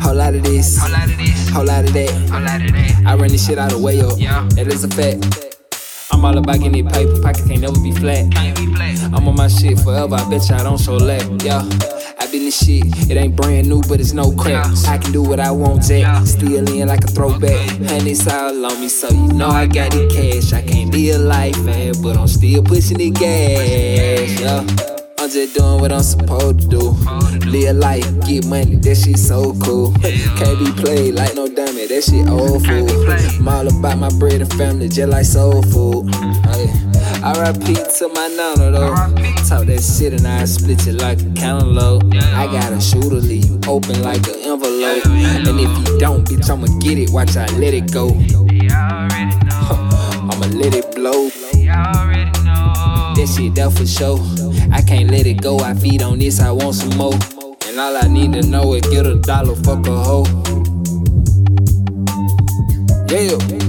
this, Whole lot of this, whole lot of that. whole lot of that. I run this shit out of way up. Yeah. That is a fact. I'm all about getting it paper, pocket can't never be flat. Can't be black. I'm on my shit forever, I bet you I don't show lack. Yeah. I been this shit, it ain't brand new, but it's no crack. I can do what I want, Jack. Still in like a throwback. Honey's all on me, so you know I got the cash. I can't be a life man, but I'm still pushing the gas. Yeah. I'm just doing what I'm supposed to do. Live life, get money, that shit so cool. Can't be played like no dummy, that shit old fool. I'm all about my bread and family, just like soul food. Oh, hey. R.I.P. to my nana though. Talk that shit and I split it like a cantaloupe. I got a shooter leave you open like an envelope. And if you don't, bitch, I'ma get it. Watch I let it go. That shit there for sure. I can't let it go. I feed on this, I want some more. And all I need to know is get a dollar, fuck a hoe. Yeah.